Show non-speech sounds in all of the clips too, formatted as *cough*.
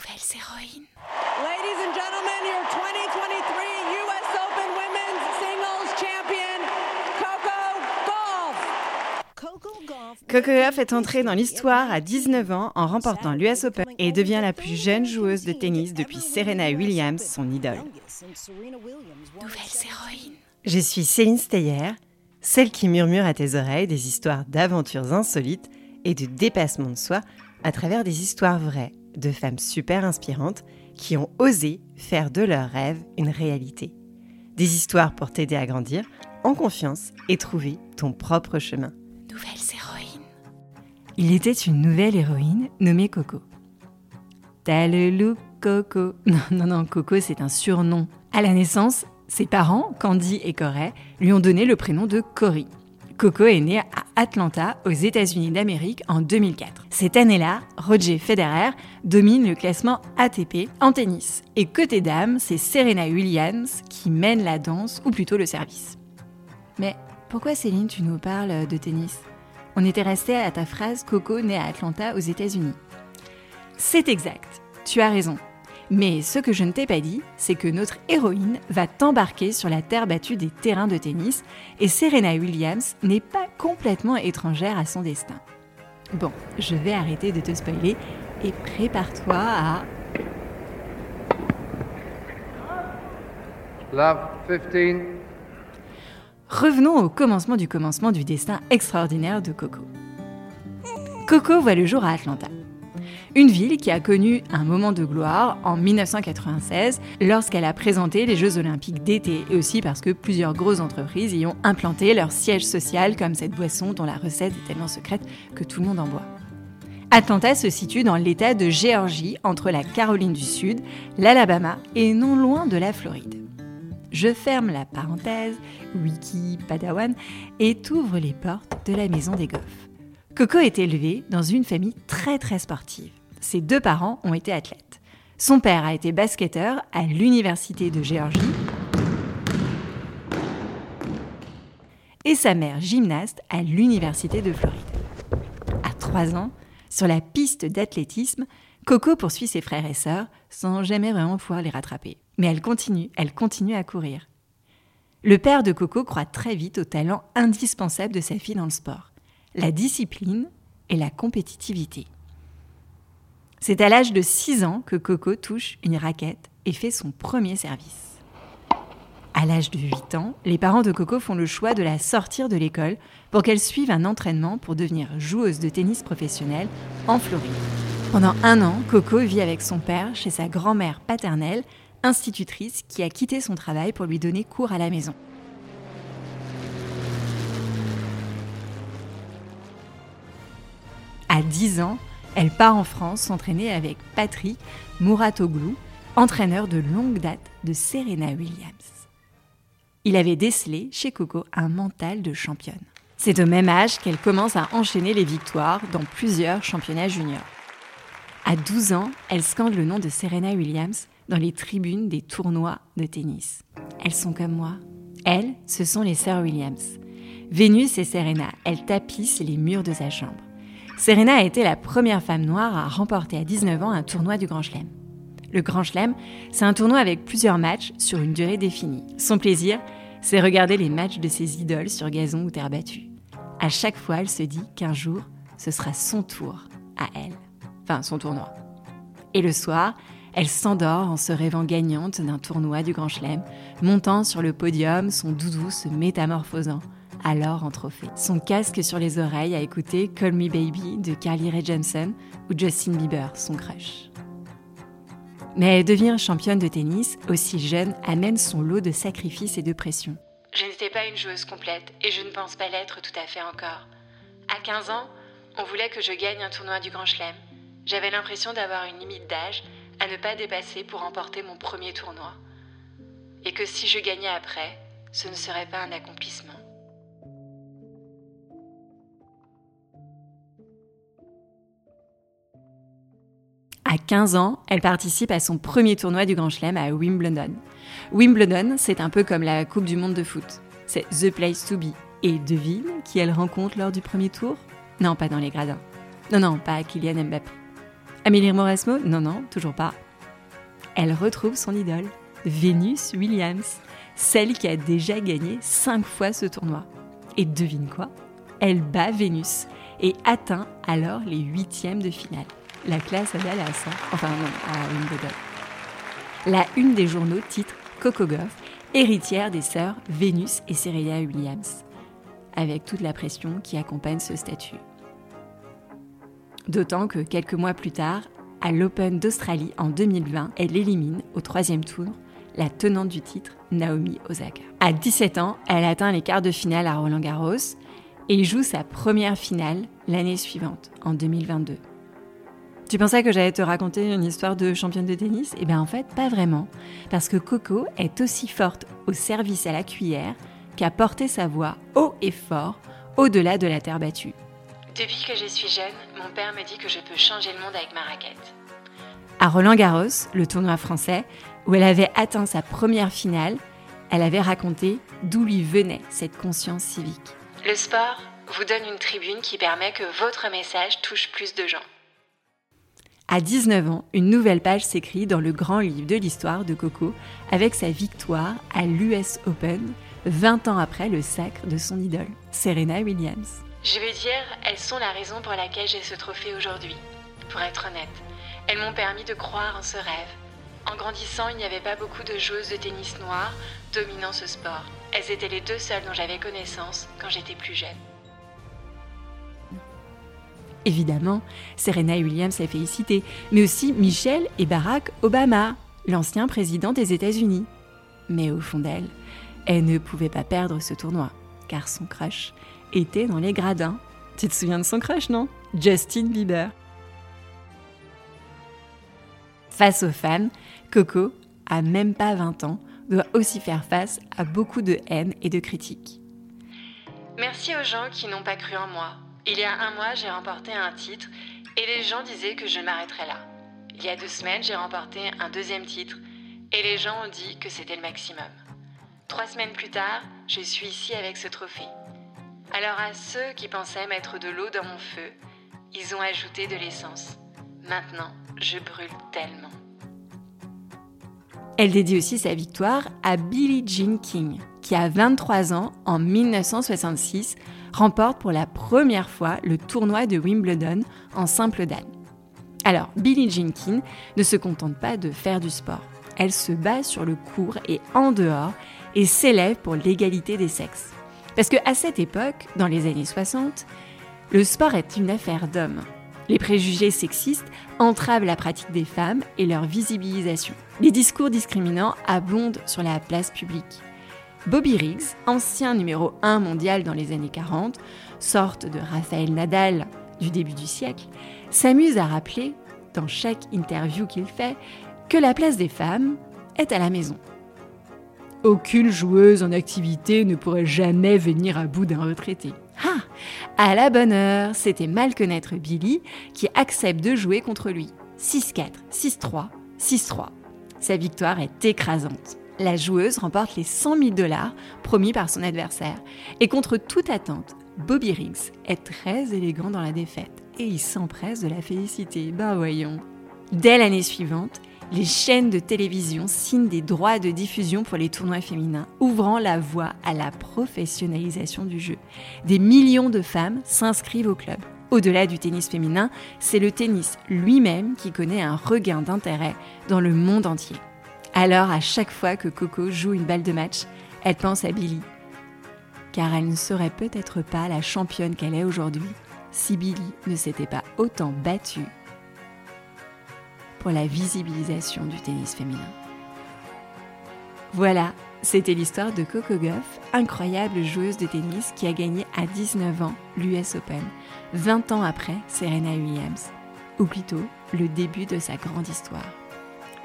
Nouvelles héroïnes. Ladies and gentlemen, your 2023 US Open Women's Singles Champion, Coco Golf. Coco Gauff est entrée dans l'histoire à 19 ans en remportant l'US Open et devient la plus jeune joueuse de tennis depuis Serena Williams, son idole. Nouvelles héroïnes. Je suis Céline Steyer, celle qui murmure à tes oreilles des histoires d'aventures insolites et de dépassement de soi à travers des histoires vraies de femmes super inspirantes qui ont osé faire de leurs rêves une réalité. Des histoires pour t'aider à grandir en confiance et trouver ton propre chemin. Nouvelles héroïnes. Il était une nouvelle héroïne nommée Coco. T'as le look Coco. *laughs* Non, non, non, Coco, c'est un surnom. À la naissance, ses parents, Candy et Corey, lui ont donné le prénom de Cory. Coco est née à Atlanta, aux États-Unis d'Amérique, en 2004. Cette année-là, Roger Federer domine le classement ATP en tennis. Et côté dames, c'est Serena Williams qui mène la danse, ou plutôt le service. Mais pourquoi Céline, tu nous parles de tennis? On était resté à ta phrase Coco née à Atlanta, aux États-Unis. C'est exact, tu as raison. Mais ce que je ne t'ai pas dit, c'est que notre héroïne va t'embarquer sur la terre battue des terrains de tennis et Serena Williams n'est pas complètement étrangère à son destin. Bon, je vais arrêter de te spoiler et prépare-toi à... Love 15. Revenons au commencement du commencement du destin extraordinaire de Coco. Coco voit le jour à Atlanta. Une ville qui a connu un moment de gloire en 1996 lorsqu'elle a présenté les Jeux olympiques d'été et aussi parce que plusieurs grosses entreprises y ont implanté leur siège social comme cette boisson dont la recette est tellement secrète que tout le monde en boit. Atlanta se situe dans l'État de Géorgie entre la Caroline du Sud, l'Alabama et non loin de la Floride. Je ferme la parenthèse, wiki padawan, et t'ouvre les portes de la maison des Goffs. Coco est élevée dans une famille très très sportive. Ses deux parents ont été athlètes. Son père a été basketteur à l'Université de Géorgie et sa mère gymnaste à l'Université de Floride. À 3 ans, sur la piste d'athlétisme, Coco poursuit ses frères et sœurs sans jamais vraiment pouvoir les rattraper. Mais elle continue, elle continue à courir. Le père de Coco croit très vite au talent indispensable de sa fille dans le sport, la discipline et la compétitivité. C'est à l'âge de 6 ans que Coco touche une raquette et fait son premier service. À l'âge de 8 ans, les parents de Coco font le choix de la sortir de l'école pour qu'elle suive un entraînement pour devenir joueuse de tennis professionnelle en Floride. Pendant un an, Coco vit avec son père chez sa grand-mère paternelle, institutrice qui a quitté son travail pour lui donner cours à la maison. À 10 ans, elle part en France s'entraîner avec Patrick Mouratoglou, entraîneur de longue date de Serena Williams. Il avait décelé chez Coco un mental de championne. C'est au même âge qu'elle commence à enchaîner les victoires dans plusieurs championnats juniors. À 12 ans, elle scande le nom de Serena Williams dans les tribunes des tournois de tennis. Elles sont comme moi. Elles, ce sont les sœurs Williams. Vénus et Serena, elles tapissent les murs de sa chambre. Serena a été la première femme noire à remporter à 19 ans un tournoi du Grand Chelem. Le Grand Chelem, c'est un tournoi avec plusieurs matchs sur une durée définie. Son plaisir, c'est regarder les matchs de ses idoles sur gazon ou terre battue. À chaque fois, elle se dit qu'un jour, ce sera son tour à elle. Enfin, son tournoi. Et le soir, elle s'endort en se rêvant gagnante d'un tournoi du Grand Chelem, montant sur le podium, son doudou se métamorphosant alors en trophée. Son casque sur les oreilles à écouter Call Me Baby de Carly Rae Jepsen ou Justin Bieber, son crush. Mais devenir championne de tennis, aussi jeune, amène son lot de sacrifices et de pression. Je n'étais pas une joueuse complète et je ne pense pas l'être tout à fait encore. À 15 ans, on voulait que je gagne un tournoi du Grand Chelem. J'avais l'impression d'avoir une limite d'âge à ne pas dépasser pour remporter mon premier tournoi. Et que si je gagnais après, ce ne serait pas un accomplissement. À 15 ans, elle participe à son premier tournoi du Grand Chelem à Wimbledon. Wimbledon, c'est un peu comme la Coupe du Monde de foot. C'est the place to be. Et devine qui elle rencontre lors du premier tour? Non, pas dans les gradins. Non, non, pas Kylian Mbappé. Amélie Mauresmo? Non, non, toujours pas. Elle retrouve son idole, Venus Williams, celle qui a déjà gagné 5 fois ce tournoi. Et devine quoi? Elle bat Vénus et atteint alors les huitièmes de finale. La classe à Dallas, enfin non, à Wimbledon. La une des journaux titre Coco Goff, héritière des sœurs Vénus et Serena Williams, avec toute la pression qui accompagne ce statut. D'autant que quelques mois plus tard, à l'Open d'Australie en 2020, elle élimine au troisième tour la tenante du titre, Naomi Osaka. À 17 ans, elle atteint les quarts de finale à Roland Garros et joue sa première finale l'année suivante, en 2022. Tu pensais que j'allais te raconter une histoire de championne de tennis? Eh bien en fait, pas vraiment, parce que Coco est aussi forte au service à la cuillère qu'à porter sa voix haut et fort au-delà de la terre battue. Depuis que je suis jeune, mon père me dit que je peux changer le monde avec ma raquette. À Roland Garros, le tournoi français, où elle avait atteint sa première finale, elle avait raconté d'où lui venait cette conscience civique. Le sport vous donne une tribune qui permet que votre message touche plus de gens. À 19 ans, une nouvelle page s'écrit dans le grand livre de l'histoire de Coco avec sa victoire à l'US Open, 20 ans après le sacre de son idole, Serena Williams. Je veux dire, elles sont la raison pour laquelle j'ai ce trophée aujourd'hui. Pour être honnête, elles m'ont permis de croire en ce rêve. En grandissant, il n'y avait pas beaucoup de joueuses de tennis noires dominant ce sport. Elles étaient les deux seules dont j'avais connaissance quand j'étais plus jeune. Évidemment, Serena Williams a félicité, mais aussi Michelle et Barack Obama, l'ancien président des États-Unis. Mais au fond d'elle, elle ne pouvait pas perdre ce tournoi, car son crush était dans les gradins. Tu te souviens de son crush, non? Justin Bieber. Face aux fans, Coco, à même pas 20 ans, doit aussi faire face à beaucoup de haine et de critiques. Merci aux gens qui n'ont pas cru en moi, il y a un mois, j'ai remporté un titre et les gens disaient que je m'arrêterais là. Il y a deux semaines, j'ai remporté un deuxième titre et les gens ont dit que c'était le maximum. Trois semaines plus tard, je suis ici avec ce trophée. Alors à ceux qui pensaient mettre de l'eau dans mon feu, ils ont ajouté de l'essence. Maintenant, je brûle tellement. Elle dédie aussi sa victoire à Billie Jean King, qui a 23 ans en 1966 remporte pour la première fois le tournoi de Wimbledon en simple dames. Alors, Billie Jean King ne se contente pas de faire du sport. Elle se bat sur le court et en dehors et s'élève pour l'égalité des sexes. Parce qu'à cette époque, dans les années 60, le sport est une affaire d'hommes. Les préjugés sexistes entravent la pratique des femmes et leur visibilisation. Les discours discriminants abondent sur la place publique. Bobby Riggs, ancien numéro 1 mondial dans les années 40, sorte de Raphaël Nadal du début du siècle, s'amuse à rappeler, dans chaque interview qu'il fait, que la place des femmes est à la maison. Aucune joueuse en activité ne pourrait jamais venir à bout d'un retraité. Ah À la bonne heure, c'était mal connaître Billy qui accepte de jouer contre lui. 6-4, 6-3, 6-3. Sa victoire est écrasante la joueuse remporte les 100 000 dollars promis par son adversaire. Et contre toute attente, Bobby Riggs est très élégant dans la défaite et il s'empresse de la féliciter. Ben voyons. Dès l'année suivante, les chaînes de télévision signent des droits de diffusion pour les tournois féminins, ouvrant la voie à la professionnalisation du jeu. Des millions de femmes s'inscrivent au club. Au-delà du tennis féminin, c'est le tennis lui-même qui connaît un regain d'intérêt dans le monde entier. Alors, à chaque fois que Coco joue une balle de match, elle pense à Billy. Car elle ne serait peut-être pas la championne qu'elle est aujourd'hui si Billy ne s'était pas autant battue pour la visibilisation du tennis féminin. Voilà, c'était l'histoire de Coco Goff, incroyable joueuse de tennis qui a gagné à 19 ans l'US Open, 20 ans après Serena Williams, ou plutôt le début de sa grande histoire.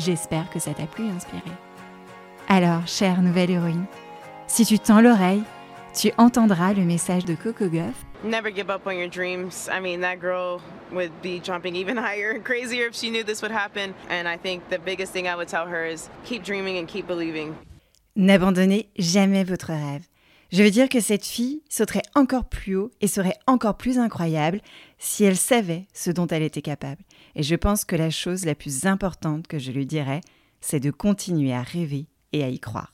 J'espère que ça t'a plu et inspiré. Alors, chère nouvelle héroïne, si tu tends l'oreille, tu entendras le message de Coco Goff. Never give up on your dreams. I mean, that girl would be jumping even *laughs* higher and crazier if she knew this would happen. And I think the biggest thing I would tell her is keep dreaming and keep believing. N'abandonnez jamais votre rêve. Je veux dire que cette fille sauterait encore plus haut et serait encore plus incroyable si elle savait ce dont elle était capable. Et je pense que la chose la plus importante que je lui dirais, c'est de continuer à rêver et à y croire.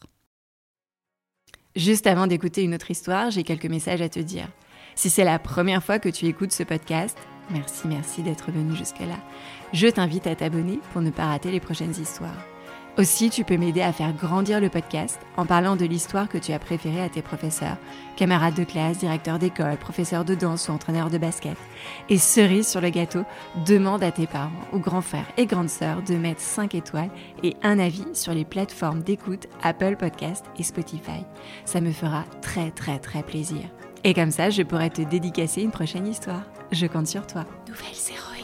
Juste avant d'écouter une autre histoire, j'ai quelques messages à te dire. Si c'est la première fois que tu écoutes ce podcast, merci, merci d'être venu jusque-là. Je t'invite à t'abonner pour ne pas rater les prochaines histoires. Aussi, tu peux m'aider à faire grandir le podcast en parlant de l'histoire que tu as préférée à tes professeurs, camarades de classe, directeurs d'école, professeurs de danse ou entraîneurs de basket. Et cerise sur le gâteau, demande à tes parents ou grands frères et grandes sœurs de mettre 5 étoiles et un avis sur les plateformes d'écoute Apple Podcast et Spotify. Ça me fera très très très plaisir. Et comme ça, je pourrai te dédicacer une prochaine histoire. Je compte sur toi. Nouvelle.